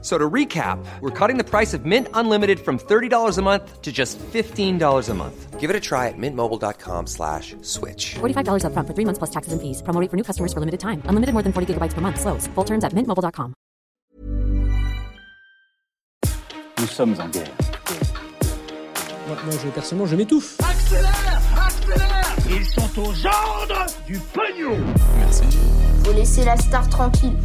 So to recap, we're cutting the price of Mint Unlimited from $30 a month to just $15 a month. Give it a try at mintmobile.com slash switch. $45 upfront for three months plus taxes and fees. Promo rate for new customers for limited time. Unlimited more than 40 gigabytes per month. Slows. Full terms at mintmobile.com. Nous sommes en guerre. Moi, moi, je, personnellement, je m'étouffe. Accélère Accélère Ils sont aux ordres du pognon Laisser la star tranquille.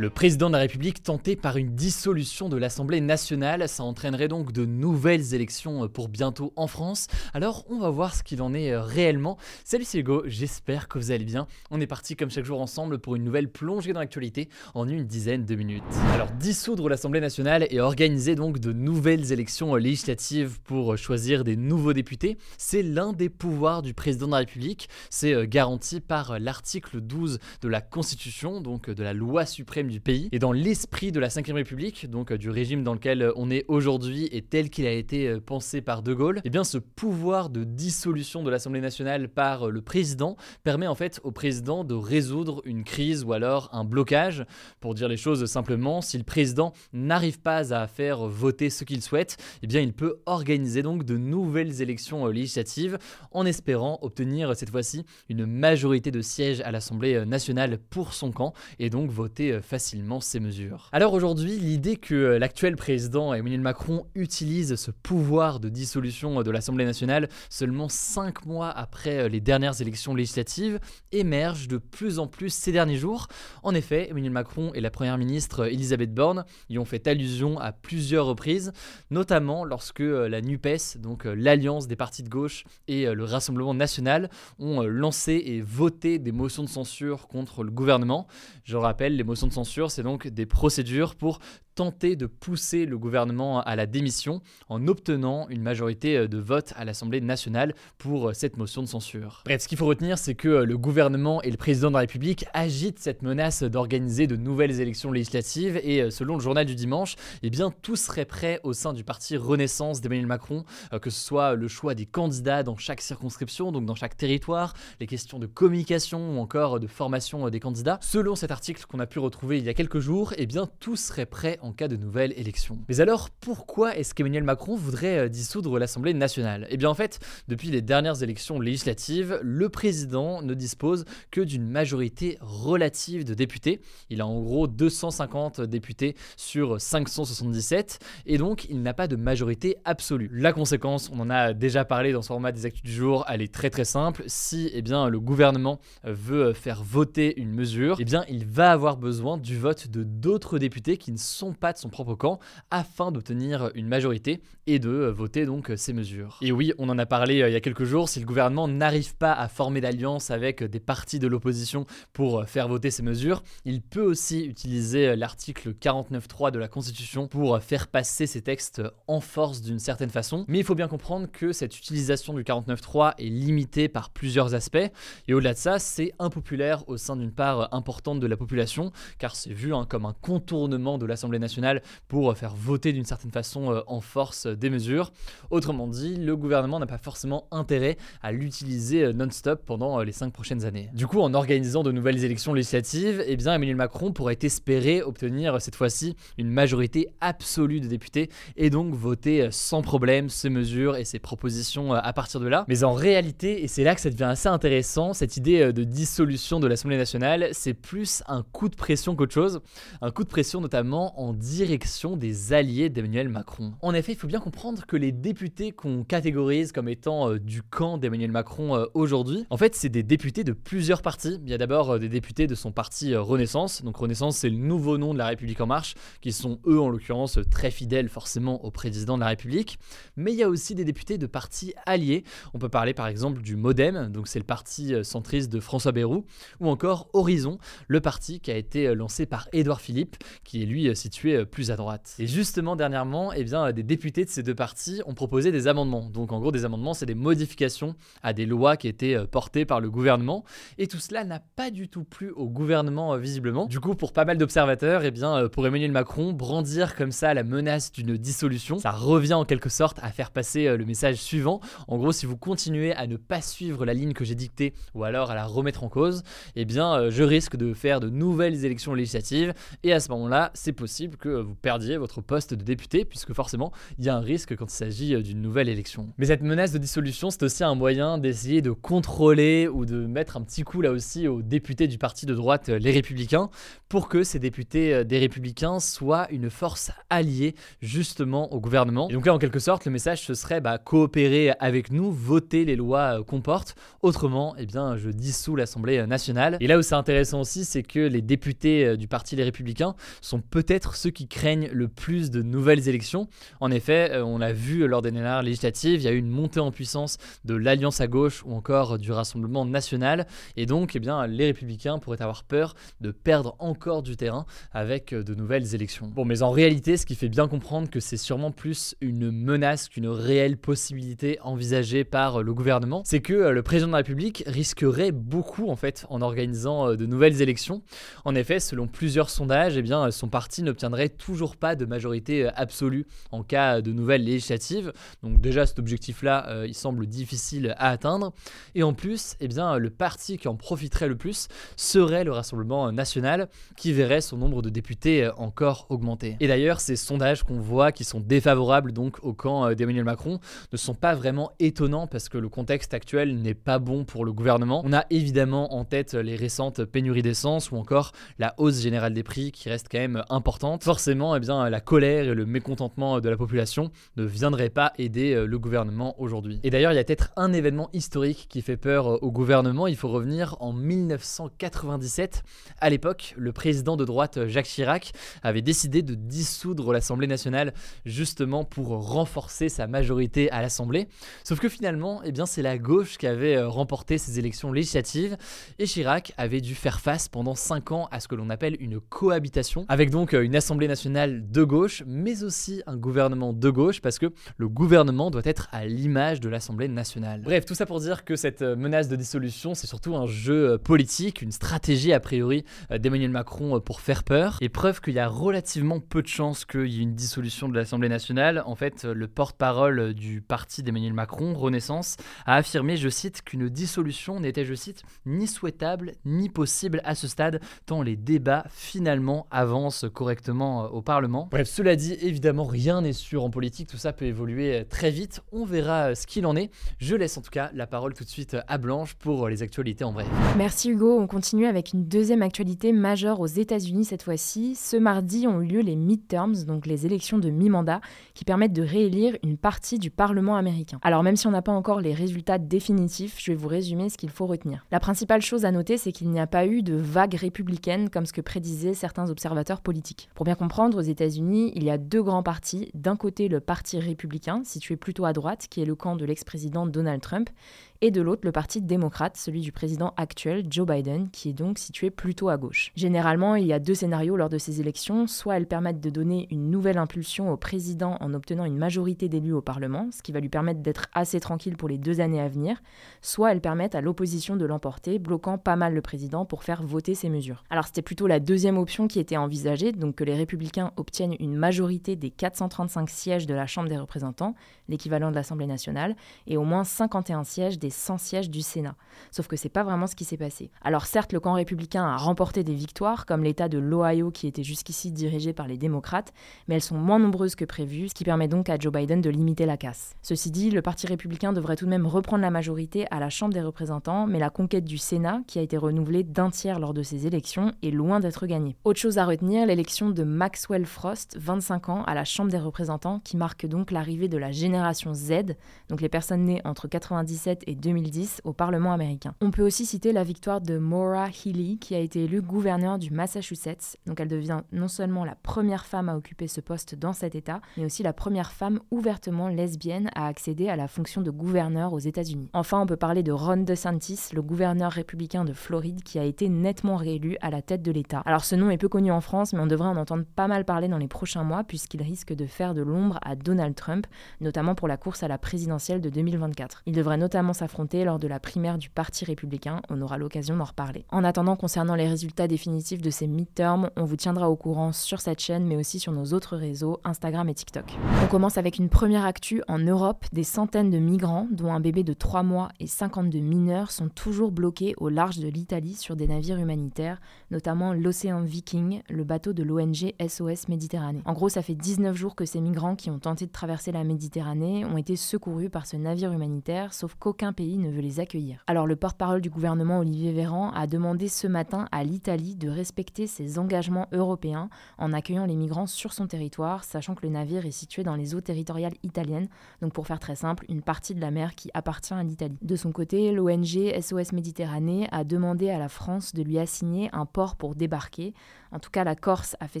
Le président de la République tenté par une dissolution de l'Assemblée nationale, ça entraînerait donc de nouvelles élections euh, pour bientôt en France. Alors on va voir ce qu'il en est euh, réellement. Salut c'est Hugo, j'espère que vous allez bien. On est parti comme chaque jour ensemble pour une nouvelle plongée dans l'actualité en une dizaine de minutes. Alors dissoudre l'Assemblée nationale et organiser donc de nouvelles élections euh, législatives pour choisir des nouveaux députés, c'est l'un des pouvoirs du président de la République. C'est garanti par l'article 12 de la Constitution, donc de la loi suprême du pays. Et dans l'esprit de la Ve République, donc euh, du régime dans lequel euh, on est aujourd'hui et tel qu'il a été euh, pensé par De Gaulle, eh bien ce pouvoir de dissolution de l'Assemblée nationale par le président permet en fait au président de résoudre une crise ou alors un blocage. Pour dire les choses simplement, si le président n'arrive pas à faire voter ce qu'il souhaite, eh bien il peut organiser donc de nouvelles élections législatives en espérant obtenir cette fois-ci une majorité de sièges à l'Assemblée nationale pour son camp et donc voter facilement ces mesures. Alors aujourd'hui, l'idée que euh, l'actuel président Emmanuel Macron utilise ce pouvoir de dissolution euh, de l'Assemblée nationale seulement 5 mois après euh, les dernières élections législatives émerge de plus en plus ces derniers jours. En effet, Emmanuel Macron et la première ministre Elisabeth Borne y ont fait allusion à plusieurs reprises, notamment lorsque la NUPES, donc l'alliance des partis de gauche et le Rassemblement national, ont lancé et voté des motions de censure contre le gouvernement. Je rappelle, les motions de censure c'est donc des procédures pour tenter de pousser le gouvernement à la démission en obtenant une majorité euh, de vote à l'Assemblée nationale pour euh, cette motion de censure. Bref, ce qu'il faut retenir, c'est que euh, le gouvernement et le président de la République agitent cette menace d'organiser de nouvelles élections législatives et selon le journal du dimanche, eh bien tout serait prêt au sein du parti Renaissance d'Emmanuel Macron, que ce soit le choix des candidats dans chaque circonscription, donc dans chaque territoire, les questions de communication ou encore de formation des candidats. Selon cet article qu'on a pu retrouver il y a quelques jours, eh bien tout serait prêt en cas de nouvelle élection. Mais alors, pourquoi est-ce qu'Emmanuel Macron voudrait euh, dissoudre l'Assemblée nationale? Eh bien en fait, depuis les dernières élections législatives, le président ne dispose que d'une majorité relative de députés. Il a en gros 250 députés sur 577 et donc il n'a pas de majorité absolue. La conséquence, on en a déjà parlé dans ce format des actus du jour, elle est très très simple. Si eh bien, le gouvernement veut faire voter une mesure, eh bien il va avoir besoin du vote de d'autres députés qui ne sont pas de son propre camp afin d'obtenir une majorité et de voter donc ces mesures. Et oui, on en a parlé euh, il y a quelques jours, si le gouvernement n'arrive pas à former d'alliance avec des partis de l'opposition pour faire voter ces mesures, il peut aussi utiliser l'article 49.3 de la Constitution pour faire passer ces textes en force d'une certaine façon. Mais il faut bien comprendre que cette utilisation du 49.3 est limitée par plusieurs aspects et au-delà de ça, c'est impopulaire au sein d'une part importante de la population car c'est vu hein, comme un contournement de l'Assemblée nationale pour faire voter d'une certaine façon euh, en force des mesures. Autrement dit, le gouvernement n'a pas forcément intérêt à l'utiliser euh, non-stop pendant euh, les cinq prochaines années. Du coup, en organisant de nouvelles élections législatives, eh bien Emmanuel Macron pourrait espérer obtenir cette fois-ci une majorité absolue de députés et donc voter sans problème ces mesures et ces propositions à partir de là. Mais en réalité, et c'est là que ça devient assez intéressant, cette idée de dissolution de l'Assemblée nationale, c'est plus un coup de pression qu'autre chose. Un coup de pression notamment en direction des alliés d'Emmanuel Macron. En effet, il faut bien comprendre que les députés qu'on catégorise comme étant euh, du camp d'Emmanuel Macron euh, aujourd'hui, en fait, c'est des députés de plusieurs partis. Il y a d'abord euh, des députés de son parti Renaissance. Donc Renaissance, c'est le nouveau nom de la République en marche, qui sont eux en l'occurrence très fidèles forcément au président de la République. Mais il y a aussi des députés de partis alliés. On peut parler par exemple du MoDem, donc c'est le parti centriste de François Bayrou, ou encore Horizon, le parti qui a été lancé par Édouard Philippe, qui est lui situé plus à droite. Et justement, dernièrement, eh bien, des députés de ces deux partis ont proposé des amendements. Donc en gros, des amendements, c'est des modifications à des lois qui étaient portées par le gouvernement. Et tout cela n'a pas du tout plu au gouvernement, visiblement. Du coup, pour pas mal d'observateurs, eh bien, pour Emmanuel Macron, brandir comme ça la menace d'une dissolution, ça revient en quelque sorte à faire passer le message suivant. En gros, si vous continuez à ne pas suivre la ligne que j'ai dictée ou alors à la remettre en cause, eh bien, euh, je risque de faire de nouvelles élections législatives et à ce moment-là, c'est possible que vous perdiez votre poste de député puisque forcément, il y a un risque quand il s'agit euh, d'une nouvelle élection. Mais cette menace de dissolution, c'est aussi un moyen d'essayer de contrôler ou de mettre un petit coup là aussi aux députés du parti de droite, euh, les Républicains, pour que ces députés des Républicains soient une force alliée justement au gouvernement. Et donc là, en quelque sorte, le message ce serait bah, coopérer avec nous, voter les lois qu'on porte. Autrement, eh bien, je dissous l'Assemblée nationale. Et là où c'est intéressant aussi, c'est que les députés euh, du Parti Les Républicains sont peut-être ceux qui craignent le plus de nouvelles élections. En effet, euh, on l'a vu lors des dernières législatives, il y a eu une montée en puissance de l'Alliance à gauche ou encore du Rassemblement national. Et donc, eh bien, les Républicains pourraient avoir peur de perdre encore du terrain avec euh, de nouvelles élections. Bon, mais en réalité, ce qui fait bien comprendre que c'est sûrement plus une menace qu'une réelle possibilité envisagée par le gouvernement, c'est que le président de la République risquerait beaucoup en fait en organisant de nouvelles élections. En effet, selon plusieurs sondages, eh bien, son parti n'obtiendrait toujours pas de majorité euh, absolue en cas de nouvelles législatives. Donc déjà cet objectif-là, euh, il semble difficile à atteindre. Et en plus, eh bien, le parti qui en profiterait le plus serait le Rassemblement national, qui verrait son nombre de députés encore augmenter. Et d'ailleurs, ces sondages qu'on voit qui sont défavorables donc au camp d'Emmanuel Macron ne sont pas vraiment étonnants parce que le contexte actuel n'est pas bon pour le gouvernement. On a évidemment en tête les récentes pénuries d'essence ou encore la hausse générale des prix qui reste quand même importante. Forcément, eh bien, la colère et le mécontentement de la population ne viendraient pas aider euh, le gouvernement aujourd'hui. Et d'ailleurs, il y a peut-être un événement historique qui fait peur euh, au gouvernement. Il faut revenir en 1997. À l'époque, le président de droite Jacques Chirac avait décidé de dissoudre l'Assemblée nationale justement pour renforcer sa majorité à l'Assemblée. Sauf que finalement, eh bien, c'est la gauche qui avait euh, remporté ces élections législatives et Chirac avait dû faire face pendant 5 ans à ce que l'on appelle une cohabitation, avec donc euh, une Assemblée nationale de gauche, mais aussi un gouvernement de gauche, parce que le gouvernement doit être à l'image de l'Assemblée nationale. Bref, tout ça pour dire que cette euh, menace de dissolution, c'est surtout un jeu euh, politique, une stratégie a priori d'Emmanuel Macron pour faire peur, et preuve qu'il y a relativement peu de chances qu'il y ait une dissolution de l'Assemblée nationale. En fait, le porte-parole du parti d'Emmanuel Macron, Renaissance, a affirmé, je cite, qu'une dissolution n'était, je cite, ni souhaitable ni possible à ce stade, tant les débats finalement avancent correctement euh, au Parlement. Bref, cela dit, évidemment, rien n'est sûr en politique, tout ça peut évoluer euh, très vite, on verra euh, ce qu'il en est. Je laisse en tout cas la parole tout de suite à Blanche pour les actualités en vrai. Merci Hugo, on continue avec une deuxième actualité majeure aux États-Unis cette fois-ci. Ce mardi ont eu lieu les midterms, donc les élections de mi-mandat, qui permettent de réélire une partie du Parlement américain. Alors même si on n'a pas encore les résultats définitifs, je vais vous résumer ce qu'il faut retenir. La principale chose à noter, c'est qu'il n'y a pas eu de vague républicaine comme ce que prédisaient certains observateurs politiques. Pour bien comprendre, aux États-Unis, il y a deux grands partis. D'un côté, le Parti républicain, situé plutôt à droite, qui est le camp de l'ex-président Donald Trump, et de l'autre le Parti démocrate, celui du président actuel, Joe Biden, qui est donc situé plutôt à gauche. Généralement, il y a deux scénarios lors de ces élections, soit elles permettent de donner une nouvelle impulsion au président en obtenant une majorité d'élus au Parlement, ce qui va lui permettre d'être assez tranquille pour les deux années à venir, soit elles permettent à l'opposition de l'emporter, bloquant pas mal le président pour faire voter ses mesures. Alors c'était plutôt la deuxième option qui était envisagée, donc que les républicains obtiennent une majorité des 435 sièges de la Chambre des représentants, l'équivalent de l'Assemblée nationale, et au moins 51 sièges des 100 sièges du Sénat. Sauf que c'est pas vraiment ce qui s'est passé. Alors certes, le camp républicain a remporté des victoires, comme l'État de l'Ohio qui était jusqu'ici dirigé par les démocrates, mais elles sont moins nombreuses que prévu, ce qui permet donc à Joe Biden de limiter la casse. Ceci dit, le Parti républicain devrait tout de même reprendre la majorité à la Chambre des représentants, mais la conquête du Sénat, qui a été renouvelée d'un tiers lors de ces élections, est loin d'être gagnée. Autre chose à retenir, l'élection de Maxwell Frost, 25 ans, à la Chambre des représentants, qui marque donc l'arrivée de la génération Z, donc les personnes nées entre 97 et 2010 au Parlement américain. On peut aussi citer la victoire de Maura Healey, qui a été élue gouverneure du Massachusetts. Donc elle devient non seulement la première femme à occuper ce poste dans cet État, mais aussi la première femme ouvertement lesbienne à accéder à la fonction de gouverneur aux États-Unis. Enfin, on peut parler de Ron DeSantis, le gouverneur républicain de Floride, qui a été nettement réélu à la tête de l'État. Alors ce nom est peu connu en France, mais on devrait en entendre pas mal parler dans les prochains mois, puisqu'il risque de faire de l'ombre à Donald Trump, notamment pour la course à la présidentielle de 2024. Il devrait notamment s'affronter lors de la primaire du Parti républicain, on aura l'occasion d'en reparler. En attendant, concernant les résultats définitifs de ces midterms, on vous tiendra au courant sur cette chaîne, mais aussi sur nos autres réseaux, Instagram et TikTok. On commence avec une première actu en Europe, des centaines de migrants, dont un bébé de 3 mois et 52 mineurs, sont toujours bloqués au large de l'Italie sur des navires humanitaires, notamment l'Océan Viking, le bateau de l'ONG SOS Méditerranée. En gros, ça fait 19 jours que ces migrants qui ont tenté de traverser la Méditerranée ont été secourus par ce navire humanitaire, sauf qu'aucun pays ne veut les accueillir. Alors le porte-parole du gouvernement Olivier Véran a demandé ce matin à l'Italie de respecter ses engagements européens en accueillant les migrants sur son territoire, sachant que le navire est situé dans les eaux territoriales italiennes, donc pour faire très simple, une partie de la mer qui appartient à l'Italie. De son côté, l'ONG SOS Méditerranée a demandé à la France de lui assigner un port pour débarquer. En tout cas, la Corse a fait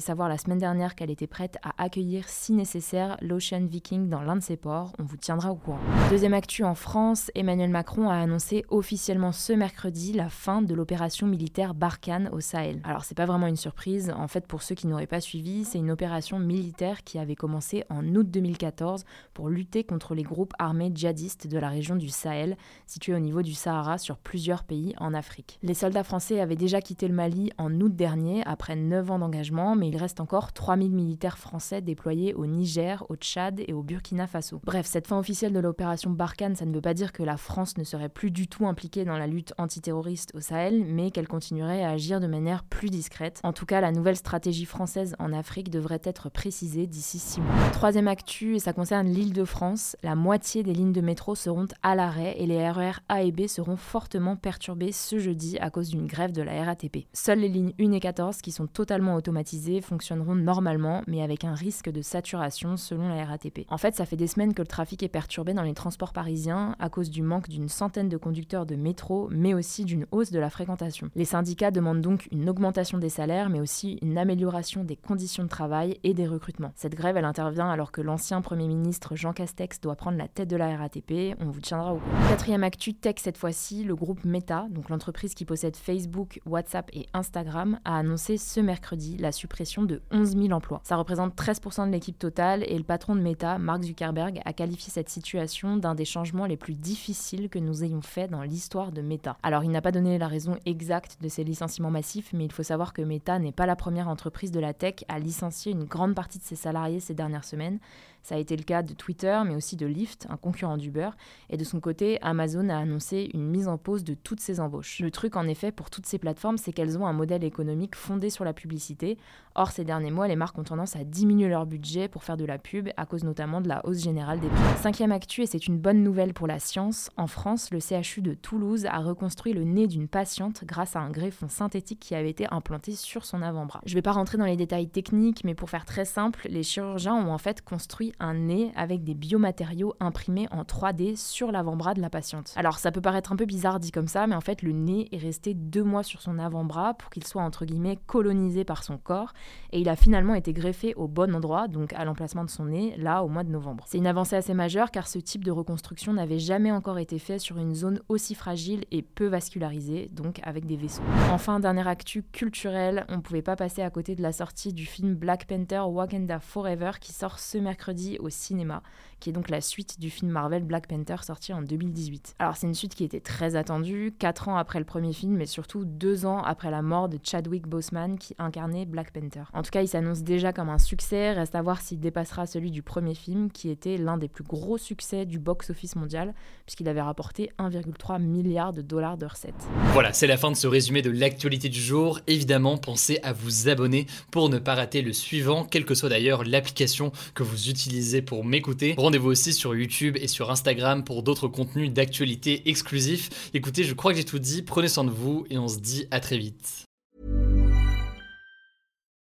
savoir la semaine dernière qu'elle était prête à accueillir, si nécessaire, l'Ocean Viking dans l'un de ses ports. On vous tiendra au courant. Deuxième actu en France, Emmanuel Macron a annoncé officiellement ce mercredi la fin de l'opération militaire Barkhane au Sahel. Alors, c'est pas vraiment une surprise. En fait, pour ceux qui n'auraient pas suivi, c'est une opération militaire qui avait commencé en août 2014 pour lutter contre les groupes armés djihadistes de la région du Sahel, située au niveau du Sahara sur plusieurs pays en Afrique. Les soldats français avaient déjà quitté le Mali en août dernier après 9 ans d'engagement, mais il reste encore 3000 militaires français déployés au Niger, au Tchad et au Burkina Faso. Bref, cette fin officielle de l'opération Barkhane, ça ne veut pas dire que la France ne serait plus du tout impliquée dans la lutte antiterroriste au Sahel, mais qu'elle continuerait à agir de manière plus discrète. En tout cas, la nouvelle stratégie française en Afrique devrait être précisée d'ici 6 mois. Troisième actu, et ça concerne l'île de France, la moitié des lignes de métro seront à l'arrêt et les RER A et B seront fortement perturbés ce jeudi à cause d'une grève de la RATP. Seules les lignes 1 et 14 qui sont totalement automatisées fonctionneront normalement, mais avec un risque de saturation selon la RATP. En fait, ça fait des semaines que le trafic est perturbé dans les transports parisiens à cause du manque d'une centaine de conducteurs de métro, mais aussi d'une hausse de la fréquentation. Les syndicats demandent donc une augmentation des salaires, mais aussi une amélioration des conditions de travail et des recrutements. Cette grève, elle intervient alors que l'ancien Premier ministre Jean Castex doit prendre la tête de la RATP. On vous tiendra au courant. Quatrième actu tech cette fois-ci, le groupe Meta, donc l'entreprise qui possède Facebook, WhatsApp et Instagram, a annoncé ce mercredi la suppression de 11 000 emplois. Ça représente 13% de l'équipe totale et le patron de Meta, Mark Zuckerberg, a qualifié cette situation d'un des changements les plus difficiles que nous ayons fait dans l'histoire de Meta. Alors il n'a pas donné la raison exacte de ces licenciements massifs, mais il faut savoir que Meta n'est pas la première entreprise de la tech à licencier une grande partie de ses salariés ces dernières semaines. Ça a été le cas de Twitter, mais aussi de Lyft, un concurrent d'Uber. Et de son côté, Amazon a annoncé une mise en pause de toutes ses embauches. Le truc, en effet, pour toutes ces plateformes, c'est qu'elles ont un modèle économique fondé sur la publicité. Or, ces derniers mois, les marques ont tendance à diminuer leur budget pour faire de la pub, à cause notamment de la hausse générale des prix. Cinquième actu, et c'est une bonne nouvelle pour la science, en France, le CHU de Toulouse a reconstruit le nez d'une patiente grâce à un greffon synthétique qui avait été implanté sur son avant-bras. Je ne vais pas rentrer dans les détails techniques, mais pour faire très simple, les chirurgiens ont en fait construit un nez avec des biomatériaux imprimés en 3D sur l'avant-bras de la patiente. Alors ça peut paraître un peu bizarre dit comme ça, mais en fait le nez est resté deux mois sur son avant-bras pour qu'il soit entre guillemets colonisé par son corps, et il a finalement été greffé au bon endroit, donc à l'emplacement de son nez, là au mois de novembre. C'est une avancée assez majeure car ce type de reconstruction n'avait jamais encore été fait sur une zone aussi fragile et peu vascularisée, donc avec des vaisseaux. Enfin, dernière actu culturelle, on pouvait pas passer à côté de la sortie du film Black Panther Wakanda Forever qui sort ce mercredi au cinéma, qui est donc la suite du film Marvel Black Panther sorti en 2018. Alors c'est une suite qui était très attendue, 4 ans après le premier film, mais surtout 2 ans après la mort de Chadwick Boseman qui incarnait Black Panther. En tout cas, il s'annonce déjà comme un succès, reste à voir s'il dépassera celui du premier film, qui était l'un des plus gros succès du box-office mondial, puisqu'il avait rapporté 1,3 milliard de dollars de recettes. Voilà, c'est la fin de ce résumé de l'actualité du jour. Évidemment, pensez à vous abonner pour ne pas rater le suivant, quelle que soit d'ailleurs l'application que vous utilisez pour m'écouter. Rendez-vous aussi sur YouTube et sur Instagram pour d'autres contenus d'actualité exclusifs. Écoutez, je crois que j'ai tout dit, prenez soin de vous et on se dit à très vite.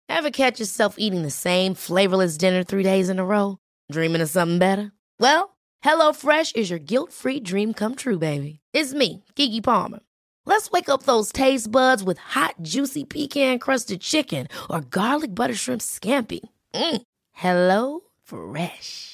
Ever catch yourself eating the same flavorless dinner three days in a row? Dreaming of something better? Well, HelloFresh is your guilt-free dream come true, baby. It's me, Kiki Palmer. Let's wake up those taste buds with hot, juicy pecan-crusted chicken or garlic butter shrimp scampi. Mm. Hello Fresh.